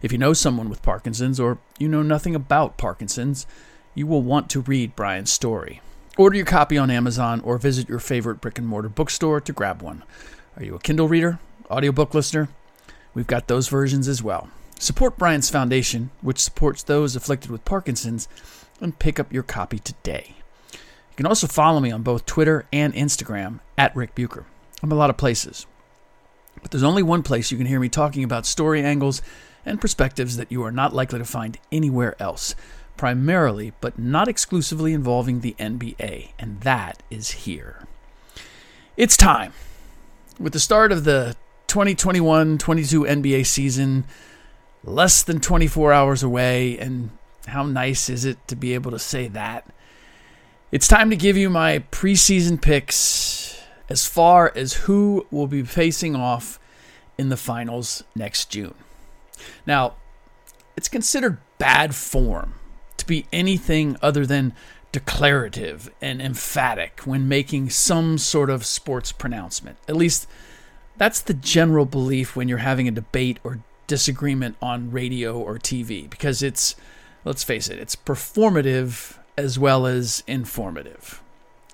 If you know someone with Parkinson's or you know nothing about Parkinson's, you will want to read Brian's story. Order your copy on Amazon or visit your favorite brick and mortar bookstore to grab one. Are you a Kindle reader, audiobook listener? We've got those versions as well. Support Brian's Foundation, which supports those afflicted with Parkinson's, and pick up your copy today. You can also follow me on both Twitter and Instagram at Rick Bucher. I'm a lot of places. But there's only one place you can hear me talking about story angles and perspectives that you are not likely to find anywhere else, primarily but not exclusively involving the NBA, and that is here. It's time. With the start of the 2021 22 NBA season less than 24 hours away, and how nice is it to be able to say that? It's time to give you my preseason picks as far as who will be facing off in the finals next June. Now, it's considered bad form to be anything other than declarative and emphatic when making some sort of sports pronouncement. At least that's the general belief when you're having a debate or disagreement on radio or TV because it's let's face it, it's performative as well as informative.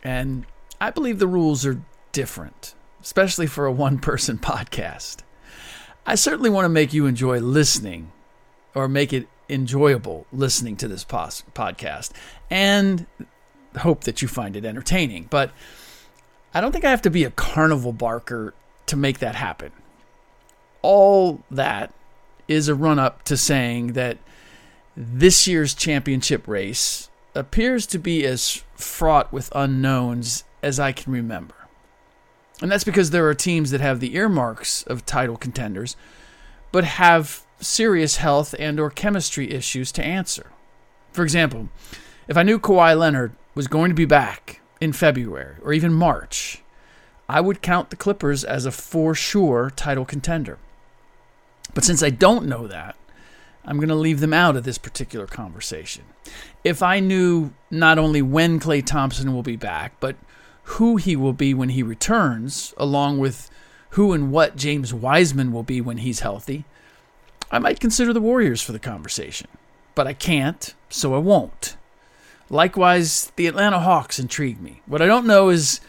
And I believe the rules are different, especially for a one person podcast. I certainly want to make you enjoy listening or make it enjoyable listening to this pos- podcast and hope that you find it entertaining. But I don't think I have to be a carnival barker to make that happen. All that is a run up to saying that this year's championship race appears to be as fraught with unknowns as I can remember. And that's because there are teams that have the earmarks of title contenders, but have serious health and or chemistry issues to answer. For example, if I knew Kawhi Leonard was going to be back in February or even March, I would count the Clippers as a for sure title contender. But since I don't know that, I'm going to leave them out of this particular conversation. If I knew not only when Klay Thompson will be back, but who he will be when he returns, along with who and what James Wiseman will be when he's healthy, I might consider the Warriors for the conversation. But I can't, so I won't. Likewise, the Atlanta Hawks intrigue me. What I don't know is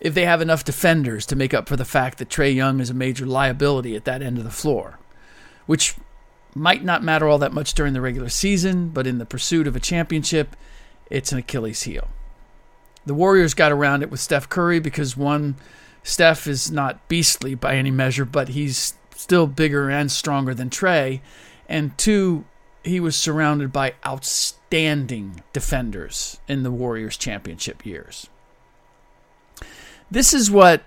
if they have enough defenders to make up for the fact that Trae Young is a major liability at that end of the floor, which might not matter all that much during the regular season, but in the pursuit of a championship, it's an Achilles heel. The Warriors got around it with Steph Curry because one, Steph is not beastly by any measure, but he's still bigger and stronger than Trae. And two, he was surrounded by outstanding defenders in the Warriors championship years. This is what,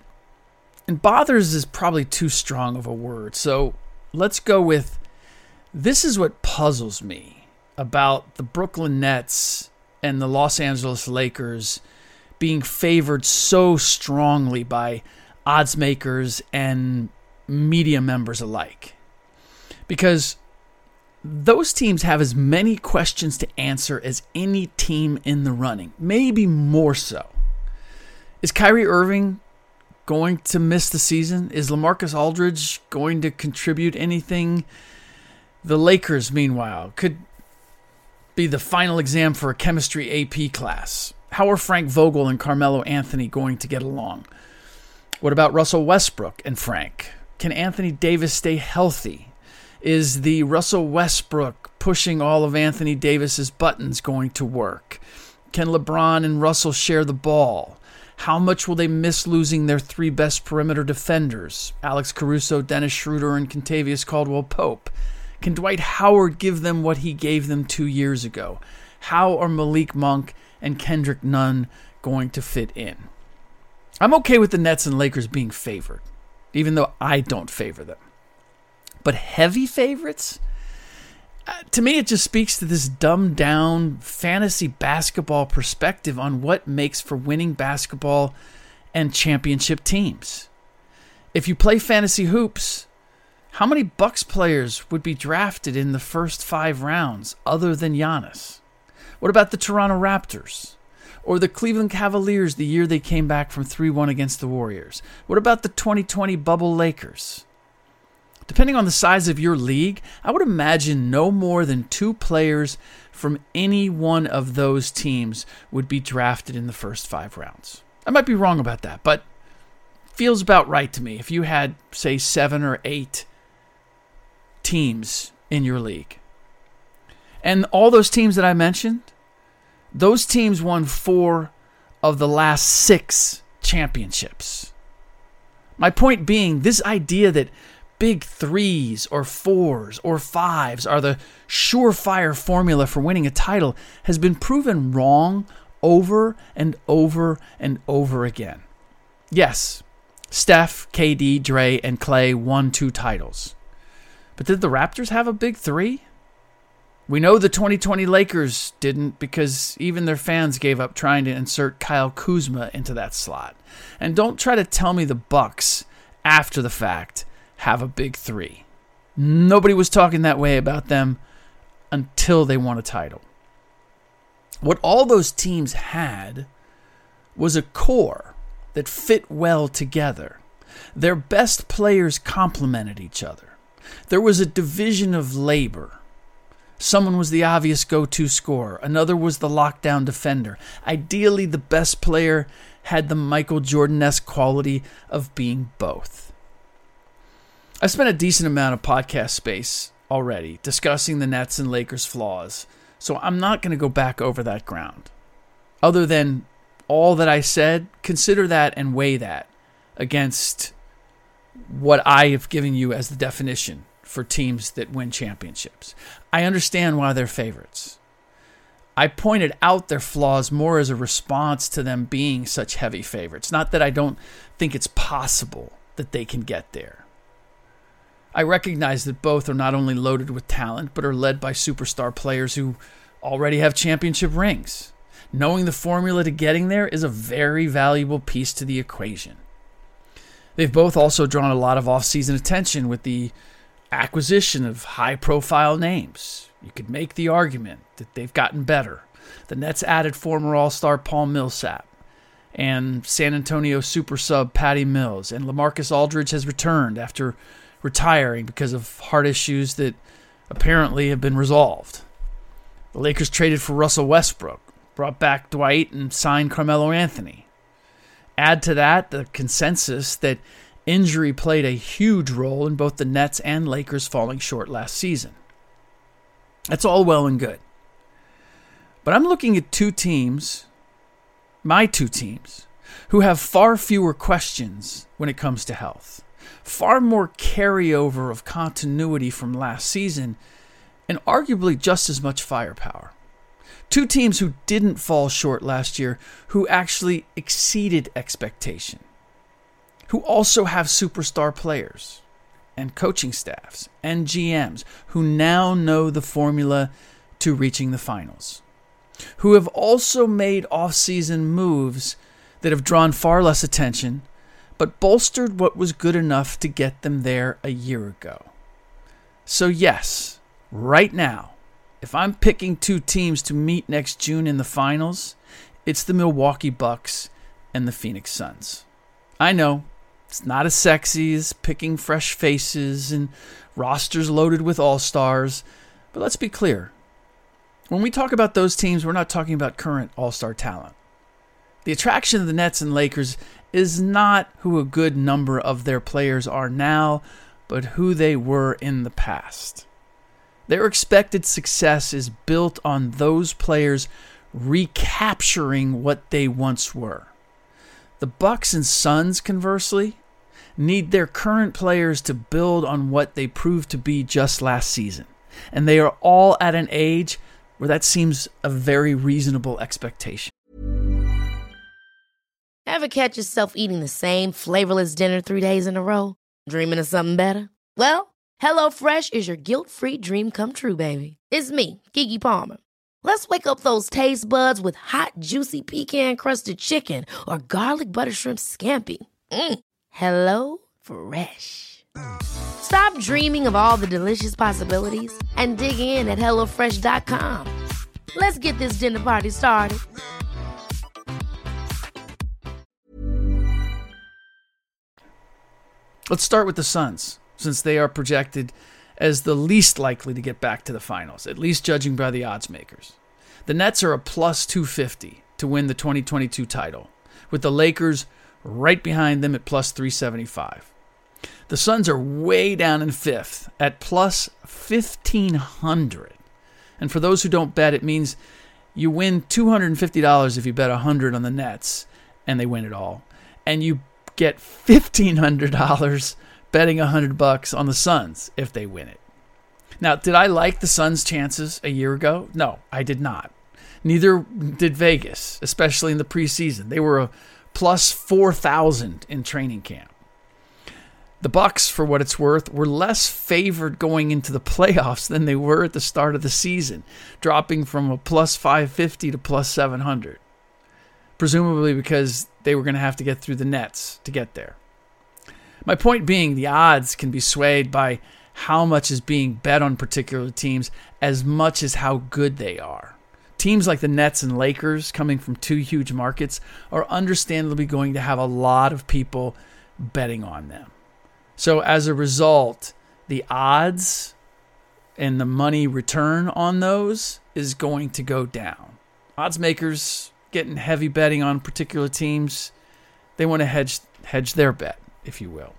and bothers is probably too strong of a word. So let's go with this is what puzzles me about the Brooklyn Nets and the Los Angeles Lakers being favored so strongly by odds makers and media members alike. Because those teams have as many questions to answer as any team in the running, maybe more so. Is Kyrie Irving going to miss the season? Is Lamarcus Aldridge going to contribute anything? The Lakers, meanwhile, could be the final exam for a chemistry AP class. How are Frank Vogel and Carmelo Anthony going to get along? What about Russell Westbrook and Frank? Can Anthony Davis stay healthy? Is the Russell Westbrook pushing all of Anthony Davis's buttons going to work? Can LeBron and Russell share the ball? How much will they miss losing their three best perimeter defenders, Alex Caruso, Dennis Schroeder, and Kentavious Caldwell Pope? Can Dwight Howard give them what he gave them two years ago? How are Malik Monk and Kendrick Nunn going to fit in? I'm okay with the Nets and Lakers being favored, even though I don't favor them. But heavy favorites? Uh, to me, it just speaks to this dumbed down fantasy basketball perspective on what makes for winning basketball and championship teams. If you play fantasy hoops, how many Bucks players would be drafted in the first five rounds other than Giannis? What about the Toronto Raptors? Or the Cleveland Cavaliers the year they came back from 3 1 against the Warriors? What about the 2020 bubble Lakers? Depending on the size of your league, I would imagine no more than two players from any one of those teams would be drafted in the first five rounds. I might be wrong about that, but feels about right to me. If you had, say, seven or eight teams in your league, and all those teams that I mentioned, those teams won four of the last six championships. My point being, this idea that big threes or fours or fives are the surefire formula for winning a title has been proven wrong over and over and over again. Yes, Steph, KD, Dray, and Klay won two titles. But did the Raptors have a big three? We know the 2020 Lakers didn't because even their fans gave up trying to insert Kyle Kuzma into that slot. And don't try to tell me the Bucks after the fact have a big three. Nobody was talking that way about them until they won a title. What all those teams had was a core that fit well together. Their best players complemented each other. There was a division of labor. Someone was the obvious go to scorer, another was the lockdown defender. Ideally, the best player had the Michael Jordan esque quality of being both. I've spent a decent amount of podcast space already discussing the Nets and Lakers' flaws, so I'm not going to go back over that ground. Other than all that I said, consider that and weigh that against what I have given you as the definition for teams that win championships. I understand why they're favorites. I pointed out their flaws more as a response to them being such heavy favorites. Not that I don't think it's possible that they can get there. I recognize that both are not only loaded with talent, but are led by superstar players who already have championship rings. Knowing the formula to getting there is a very valuable piece to the equation. They've both also drawn a lot of offseason attention with the acquisition of high profile names. You could make the argument that they've gotten better. The Nets added former All Star Paul Millsap and San Antonio super sub Patty Mills, and Lamarcus Aldridge has returned after retiring because of heart issues that apparently have been resolved. The Lakers traded for Russell Westbrook, brought back Dwight, and signed Carmelo Anthony. Add to that the consensus that injury played a huge role in both the Nets and Lakers falling short last season. That's all well and good. But I'm looking at two teams, my two teams, who have far fewer questions when it comes to health far more carryover of continuity from last season, and arguably just as much firepower. Two teams who didn't fall short last year, who actually exceeded expectation, who also have superstar players and coaching staffs and GMs who now know the formula to reaching the finals, who have also made off-season moves that have drawn far less attention but bolstered what was good enough to get them there a year ago. So, yes, right now, if I'm picking two teams to meet next June in the finals, it's the Milwaukee Bucks and the Phoenix Suns. I know it's not as sexy as picking fresh faces and rosters loaded with all stars, but let's be clear. When we talk about those teams, we're not talking about current all star talent. The attraction of the Nets and Lakers is not who a good number of their players are now, but who they were in the past. Their expected success is built on those players recapturing what they once were. The Bucks and Suns, conversely, need their current players to build on what they proved to be just last season. And they are all at an age where that seems a very reasonable expectation. Ever catch yourself eating the same flavorless dinner three days in a row? Dreaming of something better? Well, HelloFresh is your guilt free dream come true, baby. It's me, Keke Palmer. Let's wake up those taste buds with hot, juicy pecan crusted chicken or garlic butter shrimp scampi. Mm. Hello Fresh. Stop dreaming of all the delicious possibilities and dig in at HelloFresh.com. Let's get this dinner party started. Let's start with the Suns, since they are projected as the least likely to get back to the finals, at least judging by the odds makers. The Nets are a plus 250 to win the 2022 title, with the Lakers right behind them at plus 375. The Suns are way down in fifth at plus 1500. And for those who don't bet, it means you win $250 if you bet 100 on the Nets and they win it all. And you get $1500 betting 100 bucks on the Suns if they win it. Now, did I like the Suns' chances a year ago? No, I did not. Neither did Vegas, especially in the preseason. They were a plus 4,000 in training camp. The Bucks, for what it's worth, were less favored going into the playoffs than they were at the start of the season, dropping from a plus 550 to plus 700. Presumably because they were going to have to get through the Nets to get there. My point being, the odds can be swayed by how much is being bet on particular teams as much as how good they are. Teams like the Nets and Lakers, coming from two huge markets, are understandably going to have a lot of people betting on them. So as a result, the odds and the money return on those is going to go down. Odds makers getting heavy betting on particular teams, they want to hedge hedge their bet, if you will.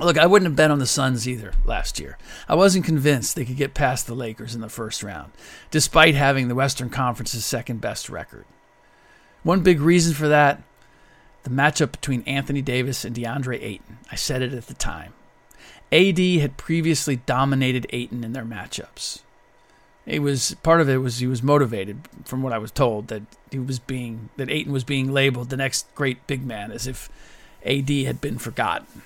Look, I wouldn't have bet on the Suns either last year. I wasn't convinced they could get past the Lakers in the first round, despite having the Western Conference's second best record. One big reason for that the matchup between Anthony Davis and DeAndre Ayton. I said it at the time. AD had previously dominated Ayton in their matchups. It was part of it was he was motivated, from what I was told, that he was being that Ayton was being labeled the next great big man, as if AD had been forgotten.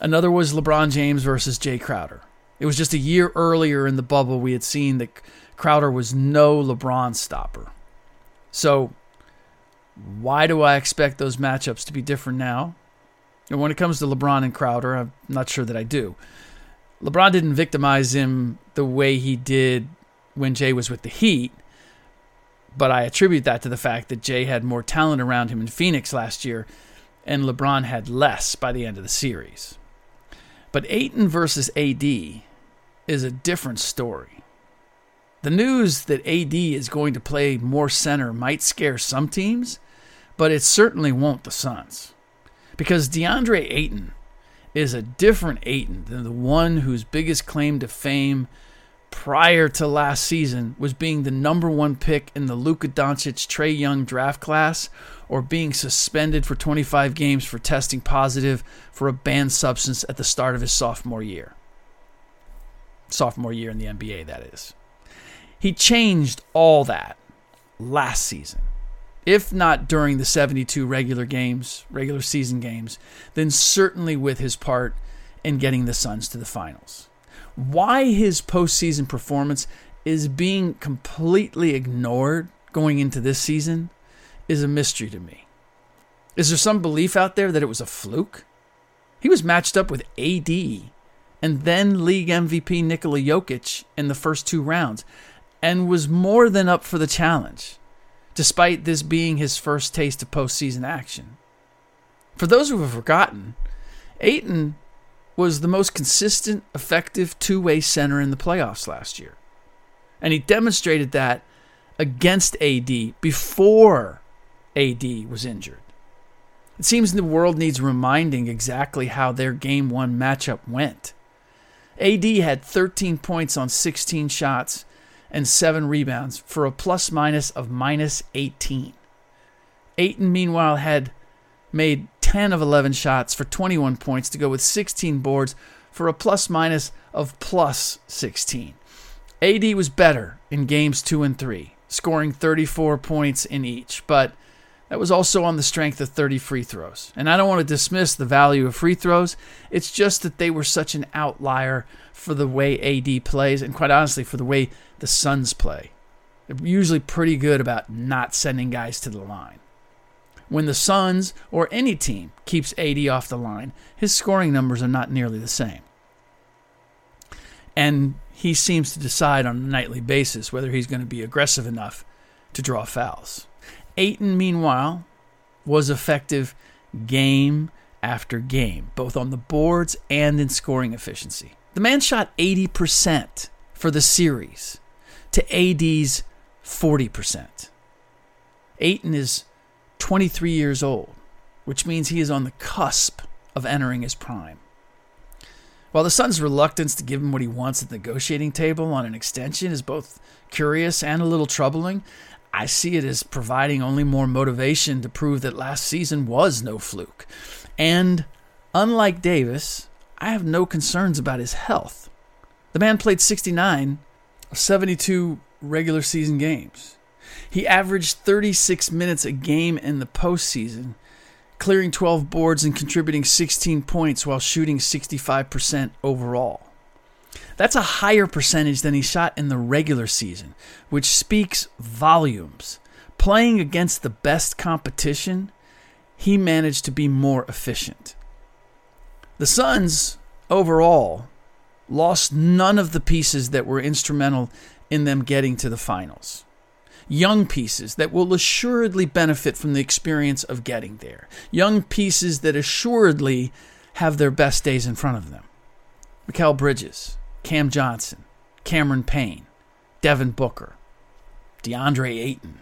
Another was LeBron James versus Jae Crowder. It was just a year earlier in the bubble we had seen that Crowder was no LeBron stopper. So, why do I expect those matchups to be different now? And when it comes to LeBron and Crowder, I'm not sure that I do. LeBron didn't victimize him the way he did when Jae was with the Heat, but I attribute that to the fact that Jae had more talent around him in Phoenix last year, and LeBron had less by the end of the series. But Ayton versus AD is a different story. The news that AD is going to play more center might scare some teams, but it certainly won't the Suns. Because DeAndre Ayton is a different Ayton than the one whose biggest claim to fame prior to last season was being the number one pick in the Luka Doncic Trae Young draft class or being suspended for 25 games for testing positive for a banned substance at the start of his sophomore year. Sophomore year in the NBA, that is. He changed all that last season. If not during the 72 regular games, regular season games, then certainly with his part in getting the Suns to the finals. Why his postseason performance is being completely ignored going into this season is a mystery to me. Is there some belief out there that it was a fluke? He was matched up with AD and then league MVP Nikola Jokic in the first two rounds, and was more than up for the challenge, despite this being his first taste of postseason action. For those who have forgotten, Ayton was the most consistent, effective two way center in the playoffs last year. And he demonstrated that against AD before AD was injured. It seems the world needs reminding exactly how their game one matchup went. AD had 13 points on 16 shots and 7 rebounds for a plus minus of minus 18. Ayton, meanwhile, had made 10 of 11 shots for 21 points to go with 16 boards for a plus minus of plus 16. AD was better in games 2 and 3, scoring 34 points in each, but that was also on the strength of 30 free throws. And I don't want to dismiss the value of free throws. It's just that they were such an outlier for the way AD plays, and quite honestly, for the way the Suns play. They're usually pretty good about not sending guys to the line. When the Suns or any team keeps AD off the line, his scoring numbers are not nearly the same. And he seems to decide on a nightly basis whether he's going to be aggressive enough to draw fouls. Ayton, meanwhile, was effective game after game, both on the boards and in scoring efficiency. The man shot 80% for the series to AD's 40%. Ayton is 23 years old, which means he is on the cusp of entering his prime. While the Suns' reluctance to give him what he wants at the negotiating table on an extension is both curious and a little troubling, I see it as providing only more motivation to prove that last season was no fluke. And unlike Davis, I have no concerns about his health. The man played 69 of 72 regular season games. He averaged 36 minutes a game in the postseason, clearing 12 boards and contributing 16 points while shooting 65% overall. That's a higher percentage than he shot in the regular season, which speaks volumes. Playing against the best competition, he managed to be more efficient. The Suns, overall, lost none of the pieces that were instrumental in them getting to the finals. Young pieces that will assuredly benefit from the experience of getting there. Young pieces that assuredly have their best days in front of them. Mikal Bridges, Cam Johnson, Cameron Payne, Devin Booker, DeAndre Ayton.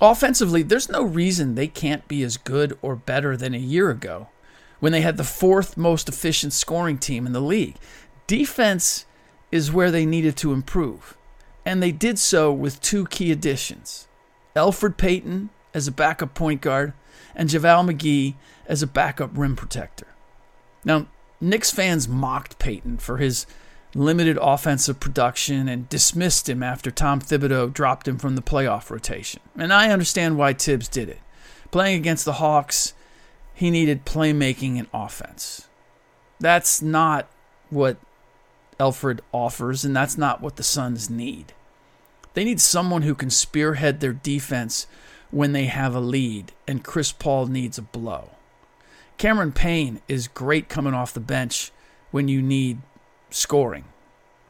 Offensively, there's no reason they can't be as good or better than a year ago when they had the fourth most efficient scoring team in the league. Defense is where they needed to improve, and they did so with two key additions Elfrid Payton as a backup point guard, and JaVale McGee as a backup rim protector. Now, Knicks fans mocked Payton for his limited offensive production and dismissed him after Tom Thibodeau dropped him from the playoff rotation. And I understand why Thibs did it. Playing against the Hawks, he needed playmaking and offense. That's not what Alfred offers, and that's not what the Suns need. They need someone who can spearhead their defense when they have a lead, and Chris Paul needs a blow. Cameron Payne is great coming off the bench when you need scoring,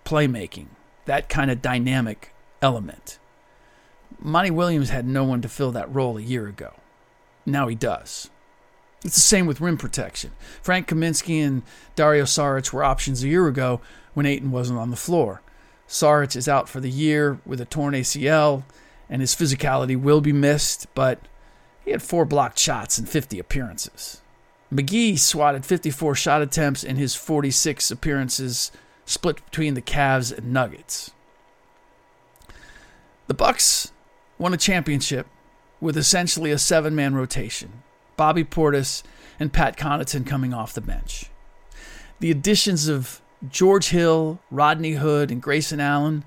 playmaking, that kind of dynamic element. Monty Williams had no one to fill that role a year ago. Now he does. It's the same with rim protection. Frank Kaminsky and Dario Saric were options a year ago when Ayton wasn't on the floor. Saric is out for the year with a torn ACL, and his physicality will be missed, but he had four blocked shots in 50 appearances. McGee swatted 54 shot attempts in his 46 appearances, split between the Cavs and Nuggets. The Bucks won a championship with essentially a seven-man rotation. Bobby Portis and Pat Connaughton coming off the bench. The additions of George Hill, Rodney Hood, and Grayson Allen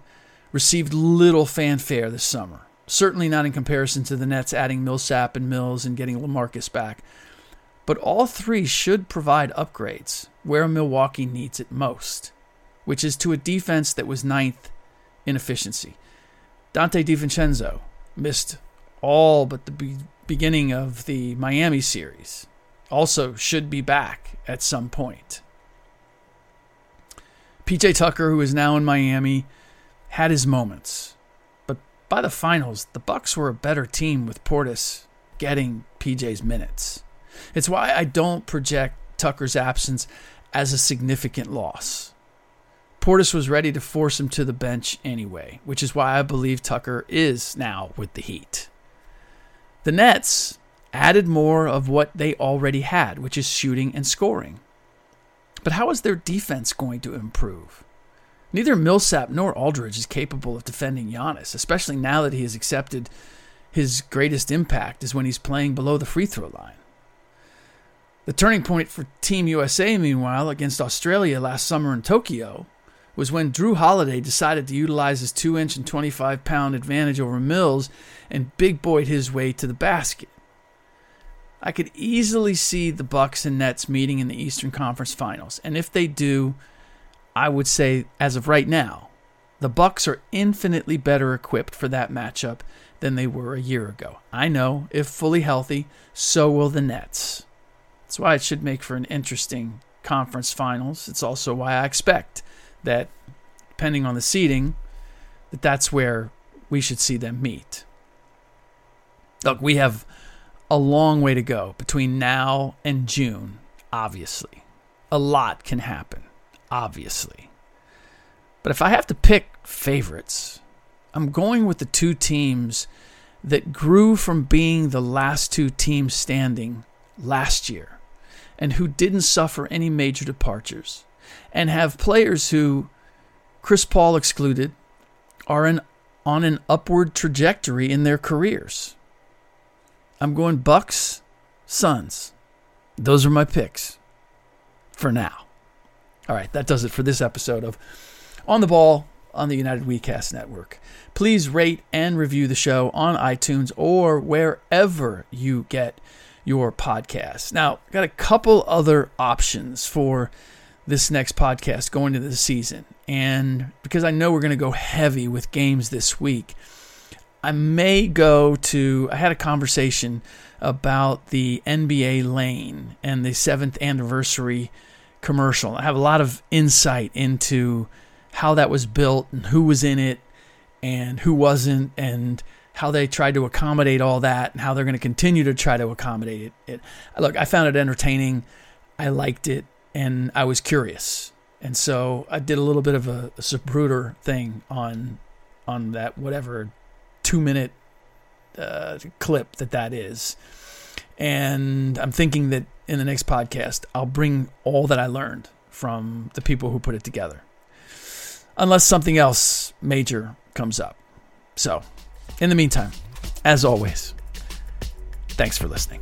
received little fanfare this summer. Certainly not in comparison to the Nets adding Millsap and Mills and getting LaMarcus back. But all three should provide upgrades where Milwaukee needs it most, which is to a defense that was ninth in efficiency. Donte DiVincenzo missed all but the be- beginning of the Miami series. Also, should be back at some point. PJ Tucker, who is now in Miami, had his moments. But by the finals, the Bucks were a better team with Portis getting PJ's minutes. It's why I don't project Tucker's absence as a significant loss. Portis was ready to force him to the bench anyway, which is why I believe Tucker is now with the Heat. The Nets added more of what they already had, which is shooting and scoring. But how is their defense going to improve? Neither Millsap nor Aldridge is capable of defending Giannis, especially now that he has accepted his greatest impact is when he's playing below the free throw line. The turning point for Team USA, meanwhile, against Australia last summer in Tokyo, was when Jrue Holiday decided to utilize his 2 inch and 25 pound advantage over Mills and big boyed his way to the basket. I could easily see the Bucks and Nets meeting in the Eastern Conference Finals, and if they do, I would say as of right now, the Bucks are infinitely better equipped for that matchup than they were a year ago. I know, if fully healthy, so will the Nets. That's why it should make for an interesting conference finals. It's also why I expect that depending on the seeding, that that's where we should see them meet. Look, we have a long way to go between now and June, obviously. A lot can happen, obviously. But if I have to pick favorites, I'm going with the two teams that grew from being the last two teams standing last year and who didn't suffer any major departures and have players who, Chris Paul excluded, are in, on an upward trajectory in their careers. I'm going Bucks, Suns. Those are my picks for now. All right, that does it for this episode of On the Ball on the United WeCast Network. Please rate and review the show on iTunes or wherever you get your podcasts. Now, got a couple other options for this next podcast going into the season. And because I know we're going to go heavy with games this week, I may go to. I had a conversation about the NBA lane and the seventh anniversary commercial. I have a lot of insight into how that was built and who was in it and who wasn't and how they tried to accommodate all that and how they're going to continue to try to accommodate it. it. Look, I found it entertaining. I liked it and I was curious. And so I did a little bit of a, a thing on on that whatever two minute uh, clip that that is. And I'm thinking that in the next podcast, I'll bring all that I learned from the people who put it together, unless something else major comes up. So, in the meantime, as always, thanks for listening.